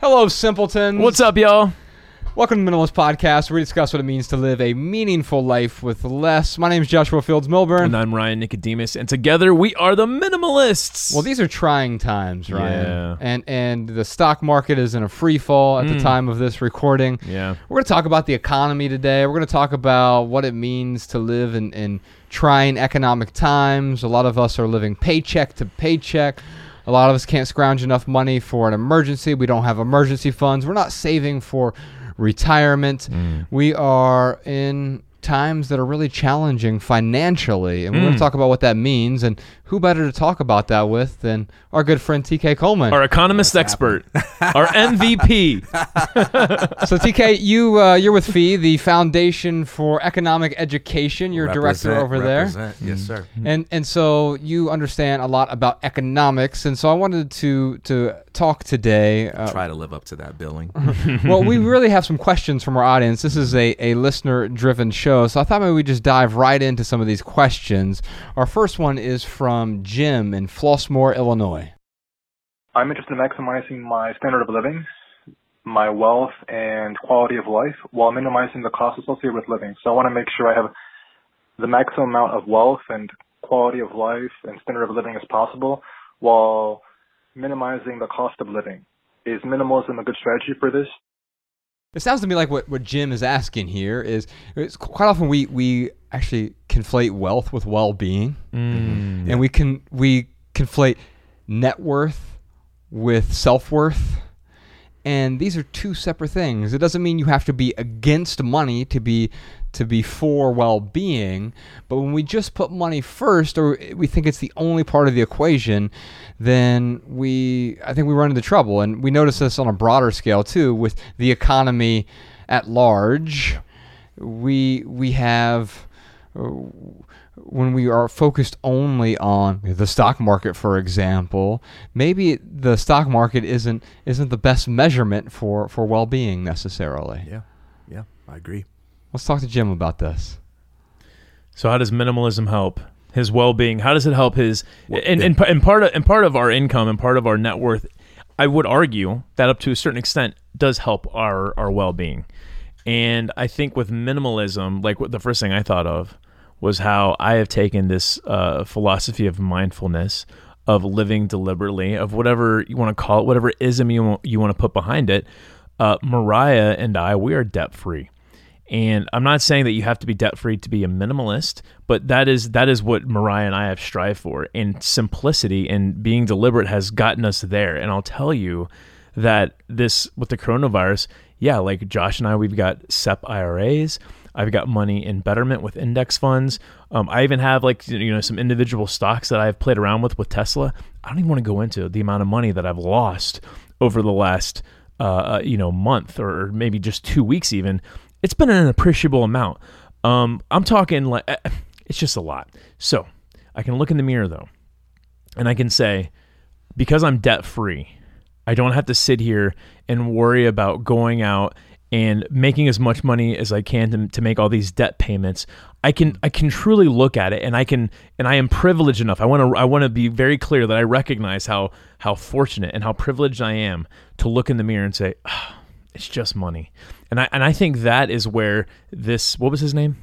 Hello, simpletons. What's up, y'all? Welcome to Minimalist Podcast, where we discuss what it means to live a meaningful life with less. My name is Joshua Fields Millburn. And I'm Ryan Nicodemus, and together we are the Minimalists. well, these are trying times, Ryan. Yeah. And and the stock market is in a free fall at the hmm. time of this recording. yeah, We're going to talk about the economy today. We're going to talk about what it means to live in, in trying economic times. A lot of us are living paycheck to paycheck. A lot of us can't scrounge enough money for an emergency. We don't have emergency funds. We're not saving for retirement. Mm. We are in times that are really challenging financially. And we're going to mm. talk about what that means. And who better to talk about that with than our good friend TK Coleman? our economist expert, our MVP. So TK, you uh, you're with FEE, the Foundation for Economic Education. You're a director Represent, over there. Yes, sir. and and so you understand a lot about economics. And so I wanted to to talk today. Uh, Try to live up to that billing. well, we really have some questions from our audience. This is a, a listener driven show, so I thought maybe we just dive right into some of these questions. Our first one is from Jim in Flossmoor, Illinois. I'm interested in maximizing my standard of living, my wealth, and quality of life while minimizing the costs associated with living. So I want to make sure I have the maximum amount of wealth and quality of life and standard of living as possible while minimizing the cost of living. Is minimalism a good strategy for this? It sounds to me like what, what Jim is asking here is it's quite often we, we actually conflate wealth with well being, mm-hmm. and we can we conflate net worth with self worth, and these are two separate things. It doesn't mean you have to be against money to be to be for well being, but when we just put money first, or we think it's the only part of the equation, then we I think we run into trouble, and we notice this on a broader scale too with the economy at large. We we have Uh, when we are focused only on the stock market, for example, maybe the stock market isn't isn't the best measurement for for well being necessarily. Yeah, yeah, I agree. Let's talk to Jim about this. So, how does minimalism help his well-being? How does it help his and, and, and part of and part of our income and part of our net worth? I would argue that up to a certain extent does help our our well-being. And I think with minimalism, like the first thing I thought of was how I have taken this uh, philosophy of mindfulness, of living deliberately, of whatever you want to call it, whatever ism you want, you want to put behind it. Uh, Mariah and I, we are debt free. And I'm not saying that you have to be debt free to be a minimalist, but that is that is what Mariah and I have strived for. And simplicity and being deliberate has gotten us there. And I'll tell you that this with the coronavirus, yeah, like Josh and I, we've got SEP IRAs. I've got money in Betterment with index funds. Um, I even have like you know some individual stocks that I've played around with with Tesla. I don't even want to go into the amount of money that I've lost over the last uh, you know month or maybe just two weeks even. It's been an appreciable amount. Um, I'm talking like eh, it's just a lot. So I can look in the mirror though, and I can say because I'm debt free, I don't have to sit here and worry about going out and making as much money as I can to, to make all these debt payments. I can I can truly look at it and I can and I am privileged enough. I want to I want to be very clear that I recognize how how fortunate and how privileged I am to look in the mirror and say, "Ah, it's just money. And I and I think that is where this what was his name?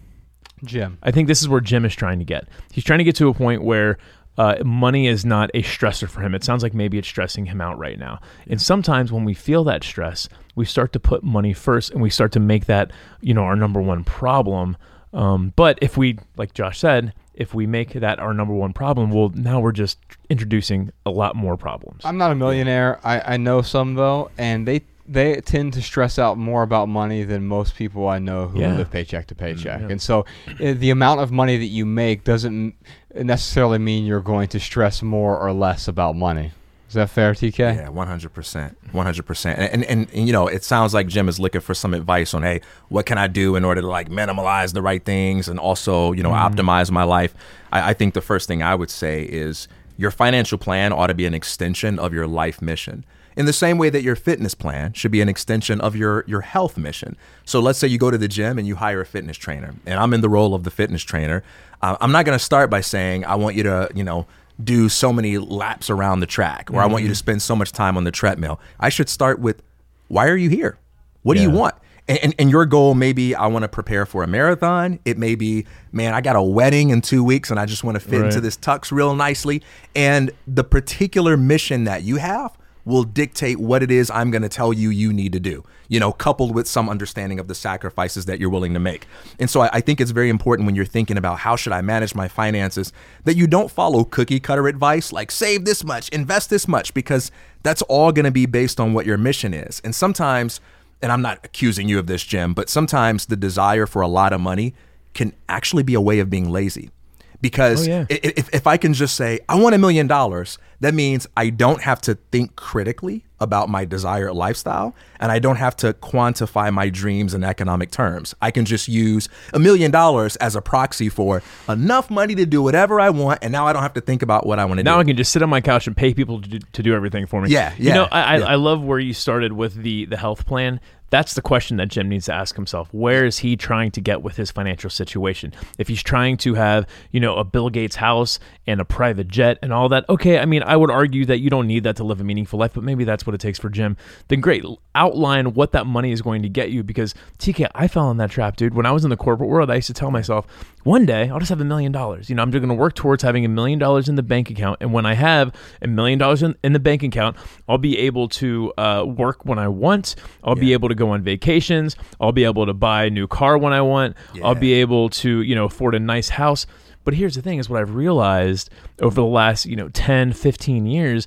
Jim. I think this is where Jim is trying to get. He's trying to get to a point where uh, money is not a stressor for him. It sounds like maybe it's stressing him out right now. And sometimes when we feel that stress, we start to put money first and we start to make that, you know, our number one problem. Um, but if we, like Josh said, if we make that our number one problem, well, now we're just introducing a lot more problems. I'm not a millionaire. I, I know some though, and they they tend to stress out more about money than most people I know who Yeah. live paycheck to paycheck. yeah. And so, uh, the amount of money that you make doesn't necessarily mean you're going to stress more or less about money. Is that fair, TK? Yeah, one hundred percent, one hundred percent. And and you know, it sounds like Jim is looking for some advice on, hey, what can I do in order to like minimalize the right things and also you know mm-hmm. optimize my life. I, I think the first thing I would say is your financial plan ought to be an extension of your life mission. In the same way that your fitness plan should be an extension of your your health mission. So let's say you go to the gym and you hire a fitness trainer, and I'm in the role of the fitness trainer. Uh, I'm not going to start by saying I want you to, you know, do so many laps around the track or I want you to spend so much time on the treadmill. I should start with why are you here? What do you want? And, and, and your goal may be I want to prepare for a marathon. It may be, man, I got a wedding in two weeks and I just want to fit into this tux real nicely. And the particular mission that you have will dictate what it is I'm going to tell you you need to do, you know, coupled with some understanding of the sacrifices that you're willing to make. And so I, I think it's very important when you're thinking about how should I manage my finances that you don't follow cookie cutter advice like save this much, invest this much, because that's all going to be based on what your mission is. And sometimes, and I'm not accusing you of this, Jim, but sometimes the desire for a lot of money can actually be a way of being lazy because Oh, yeah. if, if I can just say, I want a million dollars, that means I don't have to think critically about my desired lifestyle and I don't have to quantify my dreams in economic terms. I can just use a million dollars as a proxy for enough money to do whatever I want. And now I don't have to think about what I want to Now do. Now I can just sit on my couch and pay people to do, to do everything for me. Yeah, You know, I, I. I love where you started with the the health plan. That's the question that Jim needs to ask himself. Where is he trying to get with his financial situation? If he's trying to have, you know, a Bill Gates house and a private jet and all that, okay, I mean, I would argue that you don't need that to live a meaningful life, but maybe that's what it takes for Jim. Then great, outline what that money is going to get you because TK, I fell in that trap, dude. When I was in the corporate world, I used to tell myself, one day I'll just have a million dollars. You know, I'm just going to work towards having a million dollars in the bank account. And when I have a million dollars in in the bank account, I'll be able to uh, work when I want. I'll be able to go on vacations. I'll be able to buy a new car when I want. I'll be able to, you know, afford a nice house. But here's the thing is what I've realized over the last, you know, 10, 15 years,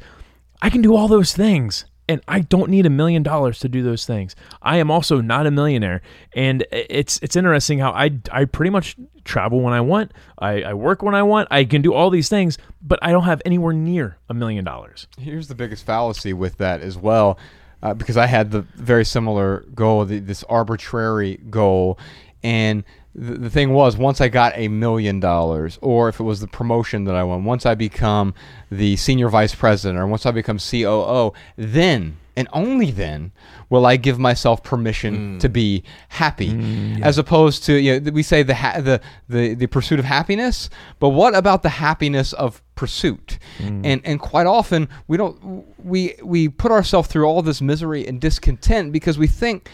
I can do all those things. And I don't need a million dollars to do those things. I am also not a millionaire, and it's it's interesting how I, I pretty much travel when I want. I, I work when I want. I can do all these things, but I don't have anywhere near a million dollars. Here's the biggest fallacy with that as well, uh, because I had the very similar goal, the, this arbitrary goal, and the, the thing was, once I got a million dollars, or if it was the promotion that I won, once I become the senior vice president, or once I become COO, then and only then will I give myself permission hmm. to be happy, hmm, as opposed to you know we say the ha- the the the pursuit of happiness, but what about the happiness of pursuit? Hmm. And and quite often we don't we we put ourselves through all this misery and discontent because we think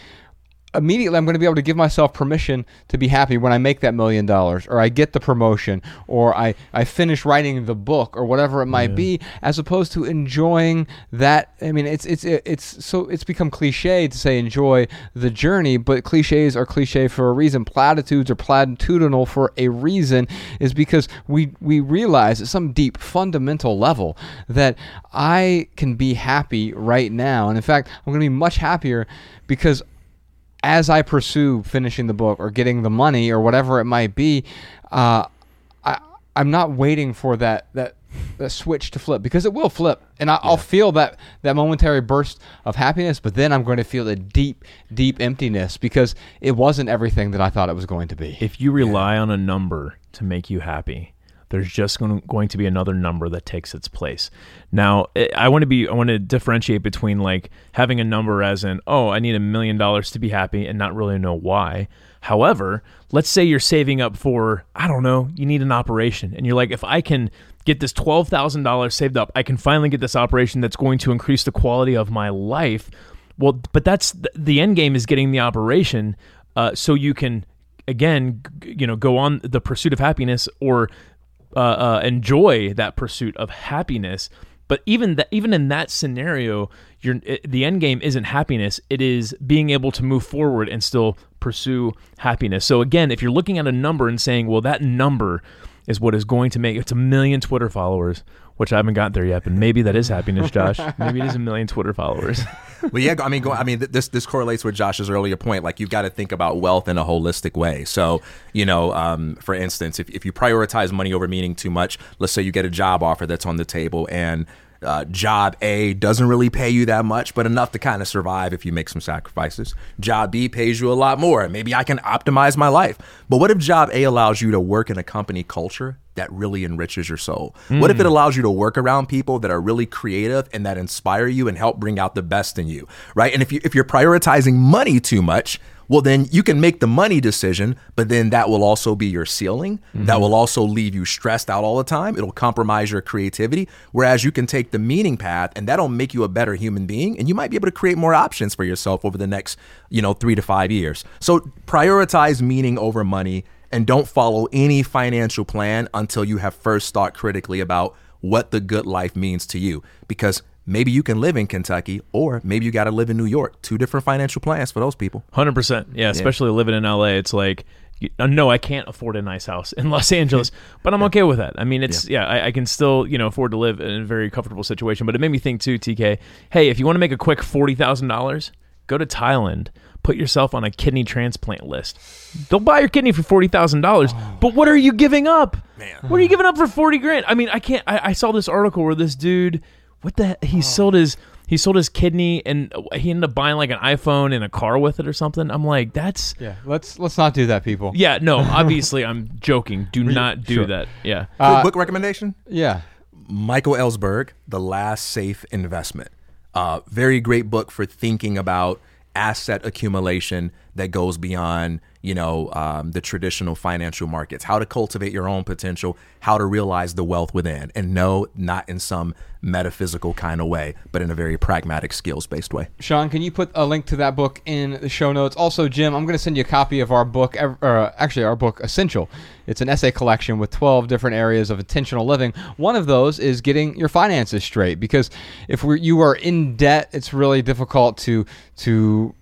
immediately I'm going to be able to give myself permission to be happy when I make that million dollars or I get the promotion or I, I finish writing the book or whatever it might be as opposed to enjoying that. I mean it's it's it's so it's become cliche to say enjoy the journey but cliches are cliche for a reason. Platitudes are platitudinal for a reason is because we we realize at some deep fundamental level that I can be happy right now. And in fact I'm going to be much happier because as I pursue finishing the book or getting the money or whatever it might be, uh, I I'm not waiting for that that that switch to flip because it will flip, and I, I'll feel that that momentary burst of happiness, but then I'm going to feel a deep deep emptiness because it wasn't everything that I thought it was going to be. If you rely on a number to make you happy, there's just going to, be another number that takes its place. Now, I- I want to be I want to differentiate between like having a number as in, oh, I need a million dollars to be happy and not really know why. However, let's say you're saving up for, I don't know, you need an operation and you're like if I can get this $12,000 saved up, I can finally get this operation that's going to increase the quality of my life. Well, but that's the end game is getting the operation uh, so you can again, you know, go on the pursuit of happiness or uh, uh, enjoy that pursuit of happiness. But even that, even in that scenario, you're, the end game isn't happiness. It is being able to move forward and still pursue happiness. So again, if you're looking at a number and saying, "Well, that number is what is going to make it's a million Twitter followers," which I haven't gotten there yet, but maybe that is happiness, Josh. maybe it is a million Twitter followers. But yeah, I mean, go, I mean, th- this this correlates with Josh's earlier point. Like, you've got to think about wealth in a holistic way. So, you know, um, for instance, if, if you prioritize money over meaning too much, let's say you get a job offer that's on the table, and uh, job A doesn't really pay you that much, but enough to kind of survive if you make some sacrifices. Job B pays you a lot more. Maybe I can optimize my life. But what if job A allows you to work in a company culture that really enriches your soul? What if it hmm. allows you to work around people that are really creative and that inspire you and help bring out the best in you, right? And if you if you're prioritizing money too much, well then you can make the money decision, but then that will also be your ceiling. That mm-hmm. will also leave you stressed out all the time. It'll compromise your creativity. Whereas you can take the meaning path and that'll make you a better human being and you might be able to create more options for yourself over the next, you know, 3 to 5 years. So prioritize meaning over money and don't follow any financial plan until you have first thought critically about what the good life means to you because maybe you can live in Kentucky or maybe you got to live in New York. Two different financial plans for those people. Hundred percent. Yeah, especially living in LA, it's like. uh, No, I can't afford a nice house in Los Angeles, but I'm okay with that. I mean, it's yeah, I, I can still you know afford to live in a very comfortable situation. But it made me think too, TK. Hey, if you want to make a quick forty thousand dollars, go to Thailand, put yourself on a kidney transplant list. They'll buy your kidney for forty thousand dollars. But what are you giving up? Man. what are you giving up for forty grand? I mean, I can't. I, I saw this article where this dude, what the he sold his he sold his kidney and he ended up buying like an iPhone and a car with it or something. I'm like, that's Yeah, let's let's not do that, people. yeah, no, obviously I'm joking. Do not do Sure. that. Yeah. Quick book recommendation? Yeah. Michael Ellsberg, The Last Safe Investment. Uh, very great book for thinking about asset accumulation that goes beyond, you know, um, the traditional financial markets. How to cultivate your own potential, how to realize the wealth within, and no, not in some metaphysical kind of way, but in a very pragmatic, skills-based way. Sean, can you put a link to that book in the show notes? Also, Jim, I'm going to send you a copy of our book, or actually our book Essential. It's an essay collection with 12 different areas of intentional living. One of those is getting your finances straight because if you are in debt, it's really difficult to to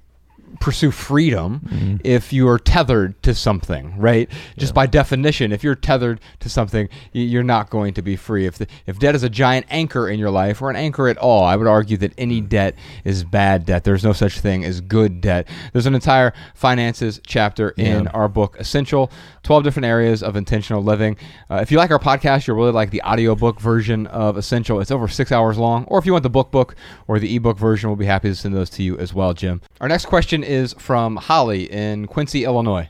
pursue freedom if you are tethered to something, right? Just by definition, if you're tethered to something, you're not going to be free. If the, if debt is a giant anchor in your life or an anchor at all, I would argue that any debt is bad debt. There's no such thing as good debt. There's an entire finances chapter in our book Essential, 12 different areas of intentional living. Uh, if you like our podcast, you'll really like the audiobook version of Essential. It's over 6 hours long, or if you want the book book or the ebook version, we'll be happy to send those to you as well, Jim. Our next question is from Holly in Quincy, Illinois.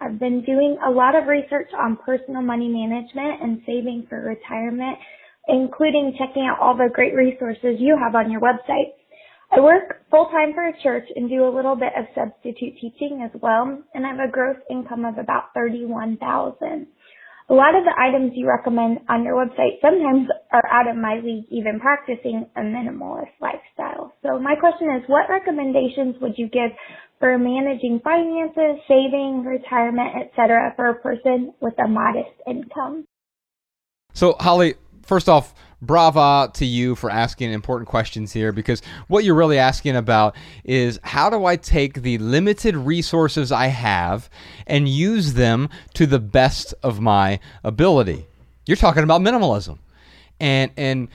I've been doing a lot of research on personal money management and saving for retirement, including checking out all the great resources you have on your website. I work full time for a church and do a little bit of substitute teaching as well, and I have a gross income of about thirty-one thousand. A lot of the items you recommend on your website sometimes are out of my league, even practicing a minimalist lifestyle. So my question is, what recommendations would you give for managing finances, saving, retirement, etc. for a person with a modest income? So, Holly, first off, brava to you for asking important questions here because what you're really asking about is how do I take the limited resources I have and use them to the best of my ability? You're talking about minimalism. And and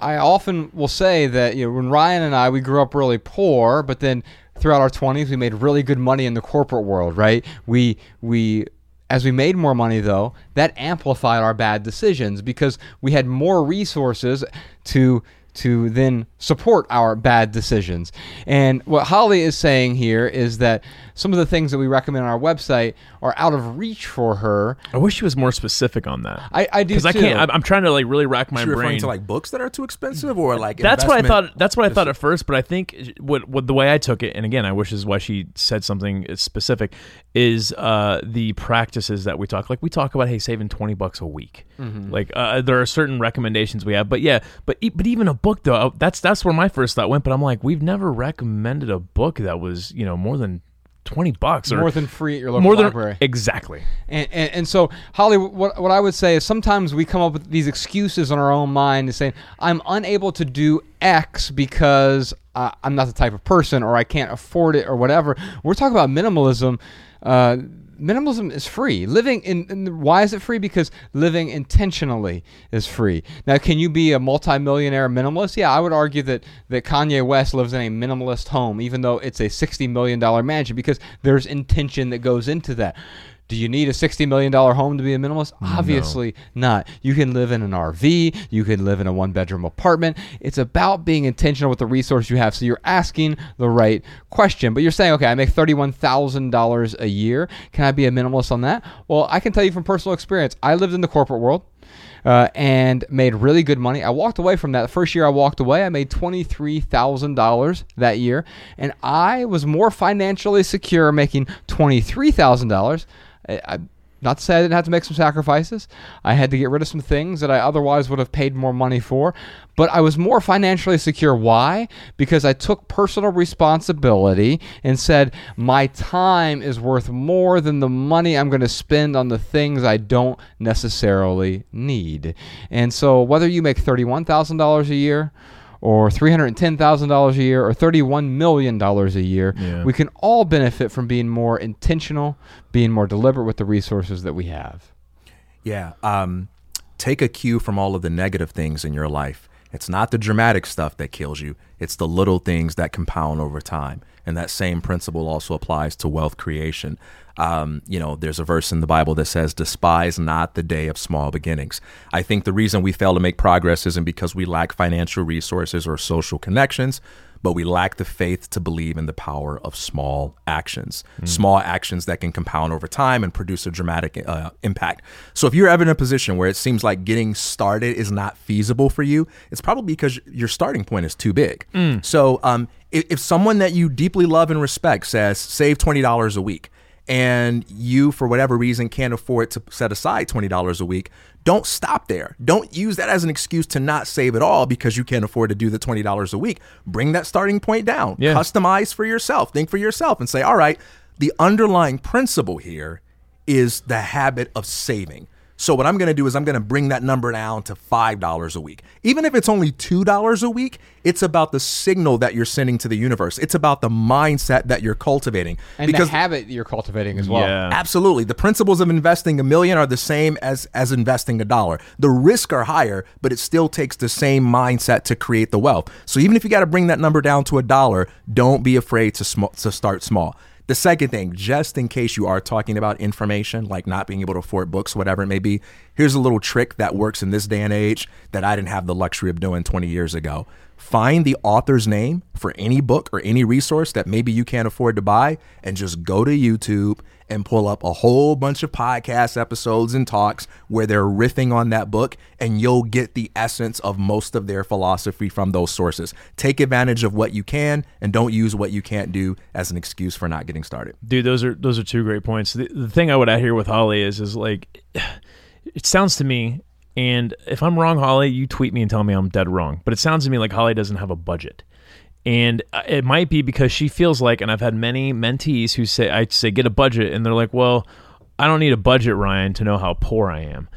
I often will say that you know when Ryan and I we grew up really poor, but then throughout our 20s we made really good money in the corporate world, right? We we as we made more money, though, that amplified our bad decisions because we had more resources to to then support our bad decisions. And what Holly is saying here is that some of the things that we recommend on our website are out of reach for her. I wish she was more specific on that. I, I do because I can't. I'm, I'm trying to like really rack my Is she referring brain. to like books that are too expensive or like that's what I investment- thought. That's what I thought at first. But I think what, what the way I took it, and again, I wish this is why she said something specific, is uh, the practices that we talk. Like we talk about, hey, saving twenty bucks a week. Like uh, there are certain recommendations we have, but yeah, but e- but even a book though, that's that's where my first thought went. But I'm like, we've never recommended a book that was you know more than twenty bucks or more than free at your local more than library. exactly. And, and, and so, Holly, what, what I would say is sometimes we come up with these excuses in our own mind and saying, I'm unable to do X because uh, I'm not the type of person or I can't afford it or whatever. We're talking about minimalism. Uh, minimalism is free. Living in, in why is it free? Because living intentionally is free. Now, can you be a multimillionaire minimalist? Yeah, I would argue that that Kanye West lives in a minimalist home, even though it's a sixty million dollar mansion, because there's intention that goes into that. Do you need a $60 million home to be a minimalist? Obviously not. You can live in an RV, you can live in a one bedroom apartment. It's about being intentional with the resource you have. So you're asking the right question, but you're saying, okay, I make $31,000 a year. Can I be a minimalist on that? Well, I can tell you from personal experience, I lived in the corporate world. Uh, and made really good money. I walked away from that. The first year I walked away, I made $23,000 that year. And I was more financially secure making $23,000 I, I, not to say I didn't have to make some sacrifices. I had to get rid of some things that I otherwise would have paid more money for, but I was more financially secure. Why? Because I took personal responsibility and said, my time is worth more than the money I'm going to spend on the things I don't necessarily need. And so, whether you make $31,000 a year, or $310,000 a year or $31 million a year. Yeah. We can all benefit from being more intentional, being more deliberate with the resources that we have. Yeah. Um, take a cue from all of the negative things in your life. It's not the dramatic stuff that kills you, it's the little things that compound over time. And that same principle also applies to wealth creation. Um, you know, there's a verse in the Bible that says, Despise not the day of small beginnings. I think the reason we fail to make progress isn't because we lack financial resources or social connections, but we lack the faith to believe in the power of small actions, small actions that can compound over time and produce a dramatic uh, impact. So if you're ever in a position where it seems like getting started is not feasible for you, it's probably because your starting point is too big. So um, if, if someone that you deeply love and respect says, save $20 a week, and you, for whatever reason, can't afford to set aside $20 a week, don't stop there. Don't use that as an excuse to not save at all because you can't afford to do the $20 a week. Bring that starting point down. Yeah. Customize for yourself. Think for yourself and say, all right, the underlying principle here is the habit of saving. So what I'm going to do is I'm going to bring that number down to $5 a week. Even if it's only $2 a week, it's about the signal that you're sending to the universe. It's about the mindset that you're cultivating. And the habit you're cultivating as well. Yeah. Absolutely. The principles of investing a million are the same as as investing a dollar. The risks are higher, but it still takes the same mindset to create the wealth. So even if you got to bring that number down to a dollar, don't be afraid to sm- to start small. The second thing, just in case you are talking about information, like not being able to afford books, whatever it may be, here's a little trick that works in this day and age that I didn't have the luxury of doing 20 years ago. Find the author's name for any book or any resource that maybe you can't afford to buy and just go to YouTube and pull up a whole bunch of podcast episodes and talks where they're riffing on that book and you'll get the essence of most of their philosophy from those sources. Take advantage of what you can and don't use what you can't do as an excuse for not getting started. dude those are those are two great points the, the thing i would add here with holly is is like it sounds to me and if i'm wrong holly you tweet me and tell me i'm dead wrong but it sounds to me like holly doesn't have a budget and uh, it might be because she feels like and i've had many mentees who say i say get a budget and they're like well i don't need a budget ryan to know how poor i am.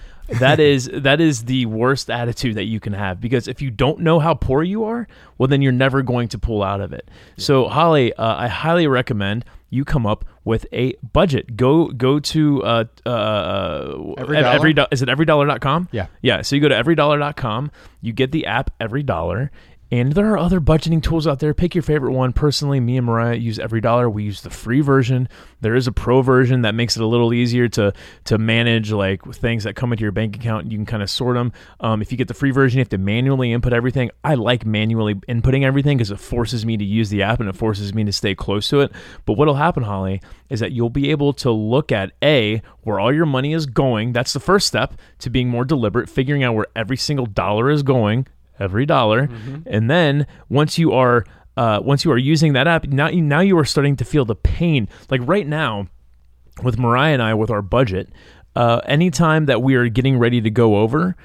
That is that is the worst attitude that you can have because if you don't know how poor you are well then you're never going to pull out of it. So holly uh, i highly recommend you come up with a budget. Go go to uh, uh, Every Dollar? every do- is it everydollar.com Yeah. yeah so you go to everydollar.com you get the app every dollar and there are other budgeting tools out there. Pick your favorite one. Personally, me and Mariah use Every Dollar. We use the free version. There is a pro version that makes it a little easier to to manage like things that come into your bank account. You can kind of sort them. Um, if you get the free version, you have to manually input everything. I like manually inputting everything because it forces me to use the app and it forces me to stay close to it. But what'll happen, Holly, is that you'll be able to look at a where all your money is going. That's the first step to being more deliberate, figuring out where every single dollar is going every dollar. And then once you are uh, once you are using that app now you, now you are starting to feel the pain. Like right now with Mariah and I with our budget uh, anytime that we are getting ready to go over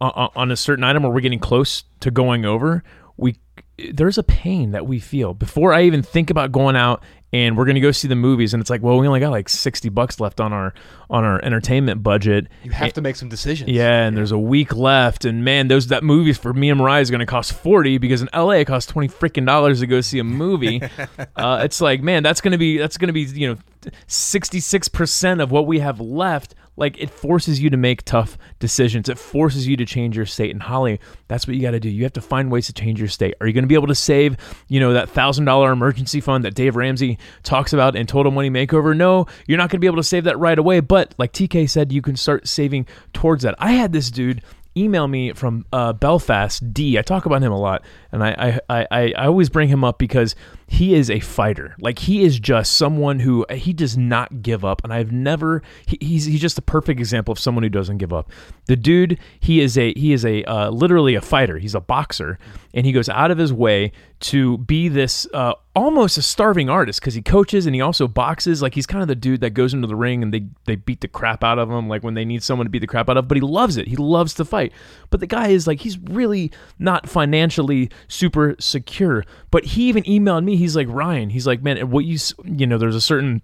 uh, on a certain item or we're getting close to going over we there's a pain that we feel. Before I even think about going out and we're going to go see the movies and it's like well we only got like 60 bucks left on our on our entertainment budget You have to make some decisions. yeah, and there's a week left, and man, those that movies for me and Mariah is going to cost forty because in LA it costs twenty freaking dollars to go see a movie. uh, it's like, man, that's going to be that's going to be you know sixty six percent of what we have left. Like it forces you to make tough decisions. It forces you to change your state. And Holly, that's what you got to do. You have to find ways to change your state. Are you going to be able to save, you know, that thousand dollar emergency fund that Dave Ramsey talks about in Total Money Makeover? No, you're not going to be able to save that right away. But like TK said, you can start saving towards that. I had this dude email me from uh, Belfast D. I talk about him a lot, and I, I, I, I always bring him up because he is a fighter. Like he is just someone who he does not give up, and I've never. He, he's he's just a perfect example of someone who doesn't give up. The dude, he is a he is a uh, literally a fighter. He's a boxer, and he goes out of his way to be this uh, almost a starving artist because he coaches and he also boxes. Like he's kind of the dude that goes into the ring and they they beat the crap out of him, like when they need someone to beat the crap out of. But he loves it. He loves to fight. But the guy is like he's really not financially super secure. But he even emailed me. He's like Ryan. He's like, man, what you you know, there's a certain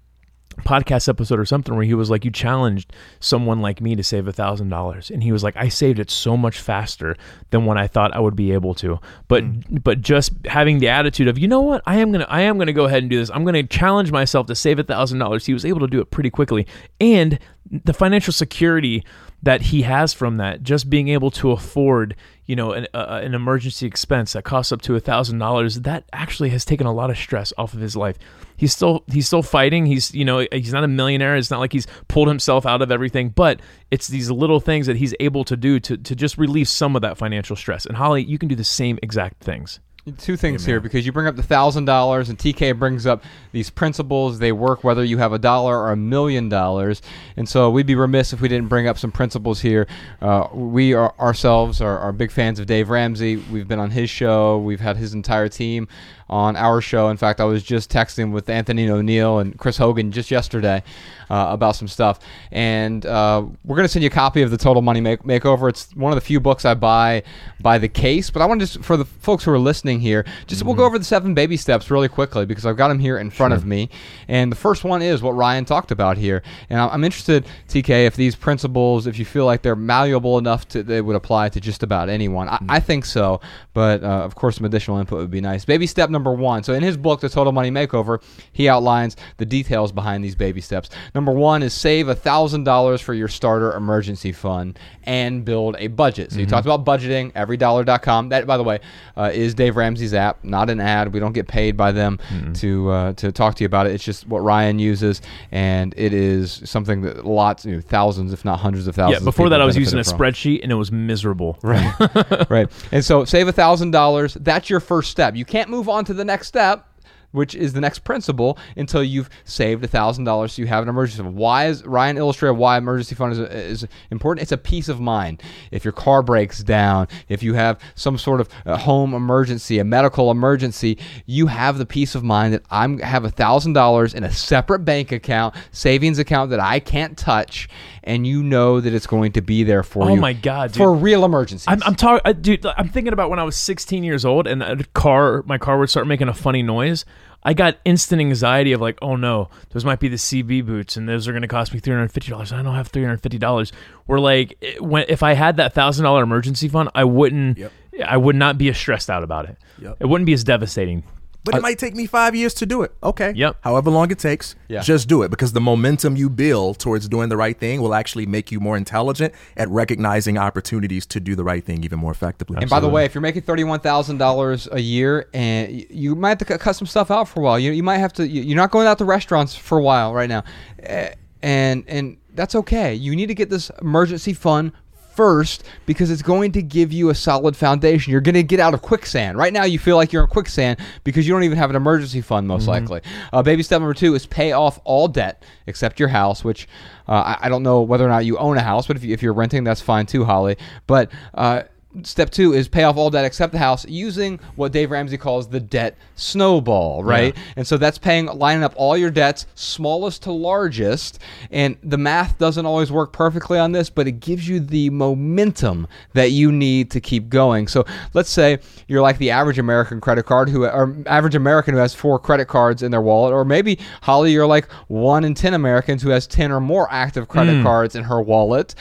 podcast episode or something where he was like, you challenged someone like me to save a thousand dollars, and he was like, I saved it so much faster than when I thought I would be able to. But hmm. but just having the attitude of, you know what, I am gonna I am gonna go ahead and do this. I'm gonna challenge myself to save a thousand dollars. He was able to do it pretty quickly, and the financial security that he has from that, just being able to afford, you know, an, uh, an emergency expense that costs up to a thousand dollars, that actually has taken a lot of stress off of his life. He's still he's still fighting. He's you know he's not a millionaire. It's not like he's pulled himself out of everything, but it's these little things that he's able to do to to just relieve some of that financial stress. And Holly, you can do the same exact things. Two things here because you bring up the thousand dollars and TK brings up these principles. They work whether you have a dollar or a million dollars, and so we'd be remiss if we didn't bring up some principles here. Uh, we are ourselves are, are big fans of Dave Ramsey. We've been on his show. We've had his entire team on our show. In fact, I was just texting with Anthony ONeal and Chris Hogan just yesterday uh, about some stuff, and uh, we're gonna send you a copy of the Total Money Make- Makeover. It's one of the few books I buy by the case, but I want to just for the folks who are listening here, just we'll go over the seven baby steps really quickly because I've got them here in front of me, and the first one is what Ryan talked about here, and I'm interested, TK, if these principles, if you feel like they're malleable enough to they would apply to just about anyone. I, I think so, but uh, of course some additional input would be nice. Baby step number one. So in his book, The Total Money Makeover, he outlines the details behind these baby steps. Number one is save a thousand dollars for your starter emergency fund and build a budget. So you talked about budgeting, everydollar.com. That, by the way, uh, is Dave Ramsey's app, not an ad. We don't get paid by them to uh, to talk to you about it. It's just what Ryan uses, and it is something that lots, you know, thousands, if not hundreds of thousands. Yeah, before that I was using a from. spreadsheet and it was miserable. Right. right. And so save a thousand dollars. That's your first step. You can't move on to the next step, which is the next principle, until you've saved a thousand dollars. So you have an emergency fund. Why is Ryan illustrated why emergency fund is, is important? It's a peace of mind. If your car breaks down, if you have some sort of home emergency, a medical emergency, you have the peace of mind that I'm have a thousand dollars in a separate bank account, savings account that I can't touch, and you know that it's going to be there for Oh you. my God, dude. For real emergencies. I'm, I'm talking, uh, dude. I'm thinking about when I was 16 years old, and a car, my car would start making a funny noise. I got instant anxiety of like, oh no, those might be the CV boots, and those are going to cost me 350 dollars. I don't have 350 dollars. Where like, it- when if I had that thousand dollar emergency fund, I wouldn't, I would not be as stressed out about it. Yep. It wouldn't be as devastating. But it might take me five years to do it. Okay. Yep. However long it takes, Yeah. just do it because the momentum you build towards doing the right thing will actually make you more intelligent at recognizing opportunities to do the right thing even more effectively. And by the way, if you're making thirty-one thousand dollars a year, and you might have to cut- cut some stuff out for a while, you you might have to. you- You're not going out to restaurants for a while right now, Eh, and and that's okay. You need to get this emergency fund first because it's going to give you a solid foundation. You're going to get out of quicksand. Right now, you feel like you're in quicksand because you don't even have an emergency fund, most likely. Uh, baby step number two is pay off all debt except your house, which uh, I, I don't know whether or not you own a house, but if, you, if you're renting, that's fine too, Holly. But uh, Step two is pay off all debt except the house using what Dave Ramsey calls the debt snowball, right? And so that's paying, lining up all your debts, smallest to largest. And the math doesn't always work perfectly on this, but it gives you the momentum that you need to keep going. So let's say you're like the average American credit card who, or average American who has four credit cards in their wallet, or maybe Holly, you're like one in 10 Americans who has 10 or more active credit mm. cards in her wallet.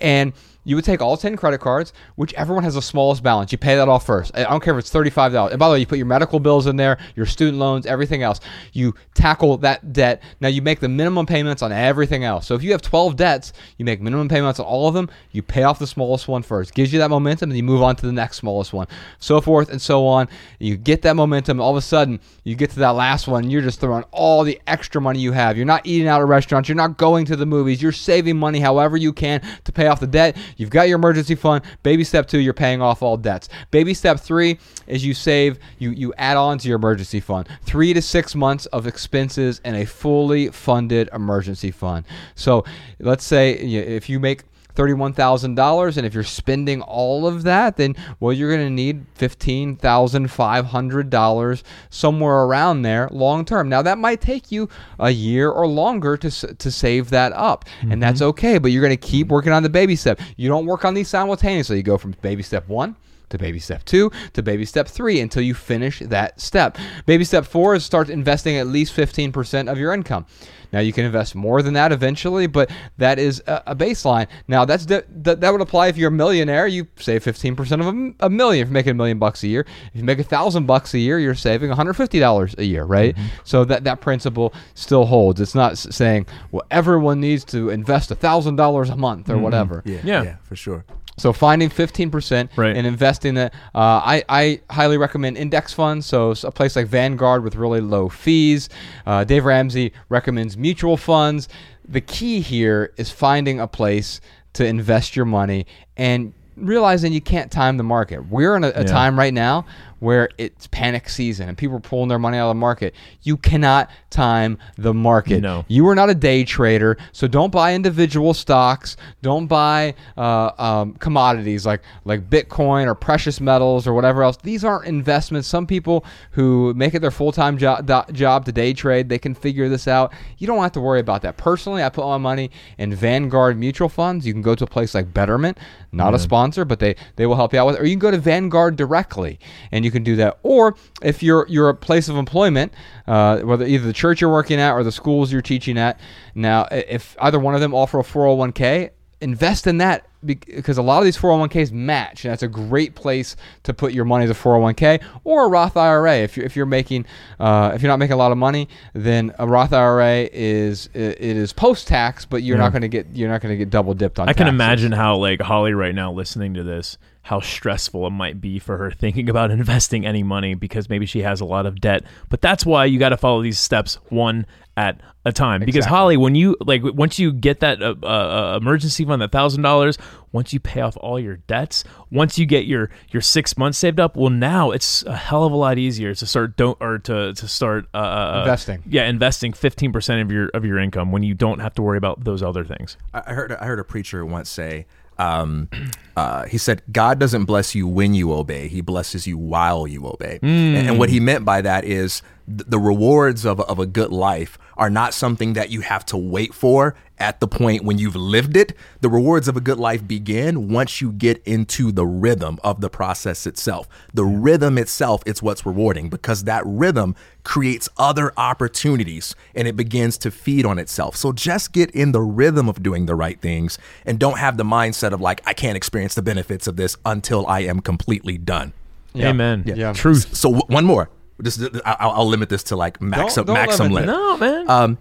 And you would take all 10 credit cards, whichever one has the smallest balance. You pay that off first. I don't care if it's $35. And by the way, you put your medical bills in there, your student loans, everything else. You tackle that debt. Now you make the minimum payments on everything else. So if you have 12 debts, you make minimum payments on all of them. You pay off the smallest one first. Gives you that momentum, and you move on to the next smallest one. So forth and so on. You get that momentum. All of a sudden, you get to that last one, you're just throwing all the extra money you have. You're not eating out at restaurants. You're not going to the movies. You're saving money however you can to pay off the debt. You've got your emergency fund. Baby step two, you're paying off all debts. Baby step three is you save, you, you add on to your emergency fund. Three to six months of expenses and a fully funded emergency fund. So let's say if you make $31,000 and if you're spending all of that then well you're going to need $15,500 somewhere around there long term. Now that might take you a year or longer to to save that up and that's mm-hmm. okay but you're going to keep working on the baby step. You don't work on these simultaneously. You go from baby step 1 to baby step two to baby step three until you finish that step. Baby step four is start investing at least 15% of your income. Now you can invest more than that eventually, but that is a, a baseline. Now that's the, that that would apply if you're a millionaire. You save 15% of a million if you're making a million bucks a year. If you make a thousand bucks a year, you're saving 150 dollars a year, right? Mm-hmm. So that that principle still holds. It's not saying well everyone needs to invest a thousand dollars a month or mm-hmm. whatever. Yeah, Yeah. yeah, for sure. So finding 15% Right. and investing that, uh, I, I highly recommend index funds. So a place like Vanguard with really low fees. Uh, Dave Ramsey recommends mutual funds. The key here is finding a place to invest your money and realizing you can't time the market. We're in a, a Yeah. time right now where it's panic season and people are pulling their money out of the market. You cannot time the market. No. You are not a day trader, so don't buy individual stocks. Don't buy uh, um, commodities like like Bitcoin or precious metals or whatever else. These aren't investments. Some people who make it their full time jo- do- job to day trade, they can figure this out. You don't have to worry about that. Personally, I put my money in Vanguard mutual funds. You can go to a place like Betterment, not a sponsor, but they they will help you out with. It. Or you can go to Vanguard directly, and you can do that. Or if you're you're a place of employment, uh, whether either the church you're working at or the schools you're teaching at. Now, if either one of them offer a 401k, invest in that because a lot of these 401ks match, and that's a great place to put your money as a 401k or a Roth IRA. If you're if you're making uh, if you're not making a lot of money, then a Roth IRA is it is post tax, but you're Yeah. not going to get you're not going to get double dipped on. I can imagine how like Holly right now listening to this, how stressful it might be for her thinking about investing any money because maybe she has a lot of debt. But that's why you got to follow these steps one at a time. Because Holly, when you like once you get that uh, uh, uh, emergency fund, that thousand dollars, once you pay off all your debts, once you get your your six months saved up, well now it's a hell of a lot easier to start don't or to to start uh, uh, Investing. Yeah, investing fifteen percent of your of your income when you don't have to worry about those other things. I I heard I heard a preacher once say, um, uh, he said, "God doesn't bless you when you obey; He blesses you while you obey." And, and what he meant by that is the rewards of of a good life are not something that you have to wait for at the point when you've lived it. The rewards of a good life begin once you get into the rhythm of the process itself. The rhythm itself is what's rewarding because that rhythm creates other opportunities and it begins to feed on itself. So just get in the rhythm of doing the right things and don't have the mindset of like, I can't experience the benefits of this until I am completely done. Yeah. Amen. Yeah. Truth. So w- one more. This I'll, I'll limit this to like maximum don't maximum limit limit. it. No, man. Um,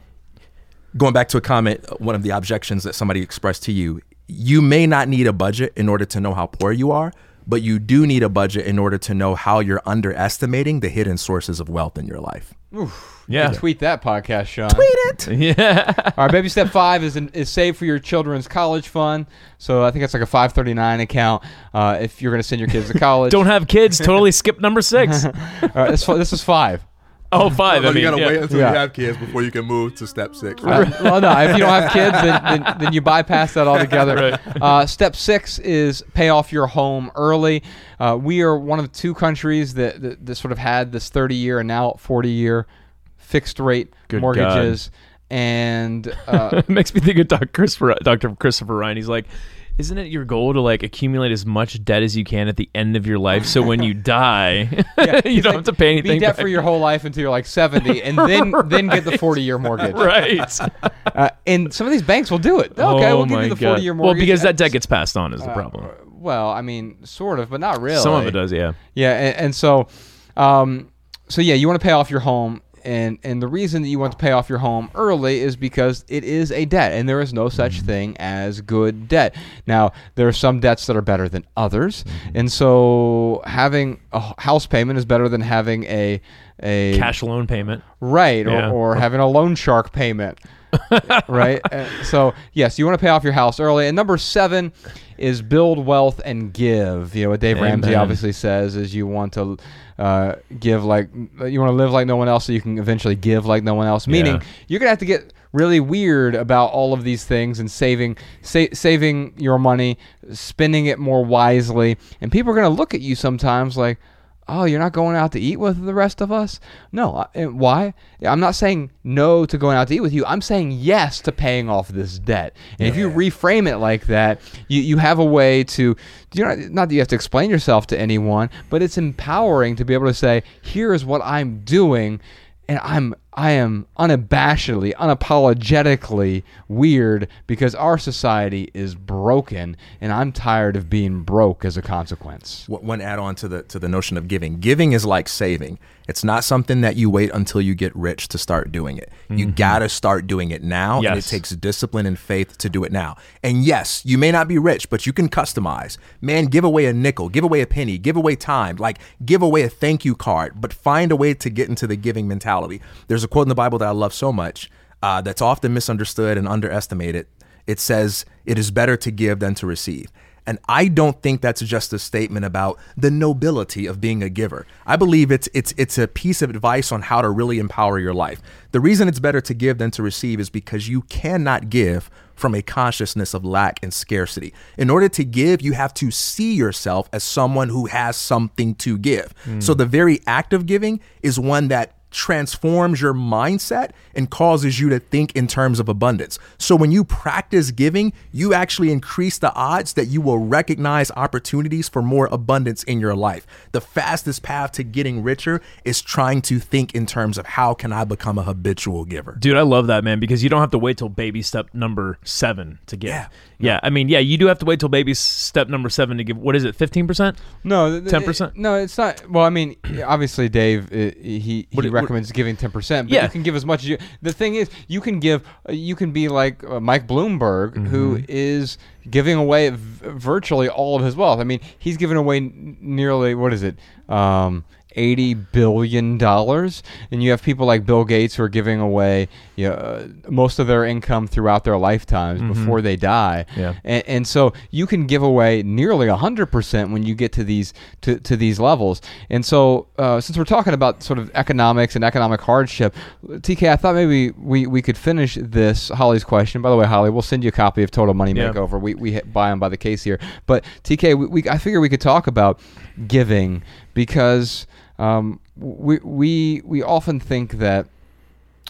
going back to a comment, uh, one of the objections that somebody expressed to you, you may not need a budget in order to know how poor you are, but you do need a budget in order to know how you're underestimating the hidden sources of wealth in your life. yeah. Tweet that podcast, Sean. Tweet it. Yeah. All right, baby step five is is save for your children's college fund. So I think it's like a five thirty nine account uh, if you're going to send your kids to college. Don't have kids. Totally skip number six. All right, this, this is five. Oh, five. I mean, you gotta yeah. until Yeah. have kids before you can move to step six. Uh, well, no, if you don't have kids, then, then, then you bypass that altogether. Uh, step six is pay off your home early. Uh, we are one of the two countries that, that, that sort of had this 30 year and now 40 year fixed rate Good mortgages. And uh, it makes me think of Dr. Christopher, Dr. Christopher Ryan. He's like, isn't it your goal to like accumulate as much debt as you can at the end of your life so when you die you don't have to pay anything Be debt back? for your whole life until you're like 70, and then then get the 40 year mortgage. right Uh, and some of these banks will do it. Okay, oh we'll give you the 40 year mortgage. well because that debt gets passed on is the Uh, problem Well, I mean, sort of, but not really. some of it does yeah Yeah, and, and so, um, so yeah, you want to pay off your home, and and the reason that you want to pay off your home early is because it is a debt, and there is no such Mm-hmm. thing as good debt. Now, there are some debts that are better than others, Mm-hmm. and so having a house payment is better than having a a cash loan payment right, or, Yeah. or having a loan shark payment. right? Uh, so, yes, you want to pay off your house early. And number seven is build wealth and give. You know, what Dave Ramsey obviously says is you want to uh, give like, you want to live like no one else so you can eventually give like no one else. Meaning, Yeah. you're going to have to get really weird about all of these things and saving sa- saving your money, spending it more wisely. And people are going to look at you sometimes like, oh, you're not going out to eat with the rest of us? No. And why? I'm not saying no to going out to eat with you. I'm saying yes to paying off this debt. And if you reframe it like that, you, you have a way to, you know, not that you have to explain yourself to anyone, but it's empowering to be able to say, here is what I'm doing. And I'm I am unabashedly, unapologetically weird because our society is broken, and I'm tired of being broke as a consequence. One add on to the to the notion of giving. Giving is like saving. It's not something that you wait until you get rich to start doing it. You gotta start doing it now, and it takes discipline and faith to do it now. And yes, you may not be rich, but you can customize. Man, give away a nickel, give away a penny, give away time, like give away a thank you card, but find a way to get into the giving mentality. There's a quote in the Bible that I love so much uh, that's often misunderstood and underestimated. It says, "It is better to give than to receive." And I don't think that's just a statement about the nobility of being a giver. I believe it's it's it's a piece of advice on how to really empower your life. The reason it's better to give than to receive is because you cannot give from a consciousness of lack and scarcity. In order to give, you have to see yourself as someone who has something to give. So hmm. the very act of giving is one that transforms your mindset and causes you to think in terms of abundance. So when you practice giving, you actually increase the odds that you will recognize opportunities for more abundance in your life. The fastest path to getting richer is trying to think in terms of how can I become a habitual giver. Dude, I love that man because you don't have to wait till baby step number seven to give. Yeah. yeah. I mean, yeah, you do have to wait till baby step number seven to give. What is it, fifteen percent? No, 10%? No, it's not. Well, I mean, obviously, Dave, uh, he What he it- what- recommends giving ten percent. But Yeah. you can give as much as you. The thing is, you can give. Uh, you can be like uh, Mike Bloomberg, who Mm-hmm. is giving away v- virtually all of his wealth. I mean, he's giving away n- nearly what is it? Um, Eighty billion dollars, and you have people like Bill Gates who are giving away you know, most of their income throughout their lifetimes before they die. Mm-hmm. Yeah. And, and so you can give away nearly hundred percent when you get to these to, to these levels. And so uh, since we're talking about sort of economics and economic hardship, TK, I thought maybe we, we could finish this Holly's question. By the way, Holly, we'll send you a copy of Total Money Yeah. Makeover. We we buy them by the case here. But TK, we, we I figure we could talk about giving because um, we we we often think that